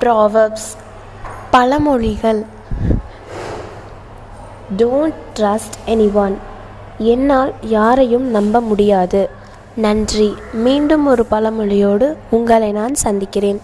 Proverbs பழமொழிகள். Don't trust any one என்னால் யாரையும் நம்ப முடியாது. நன்றி. மீண்டும் ஒரு பழமொழியோடு உங்களை நான் சந்திக்கிறேன்.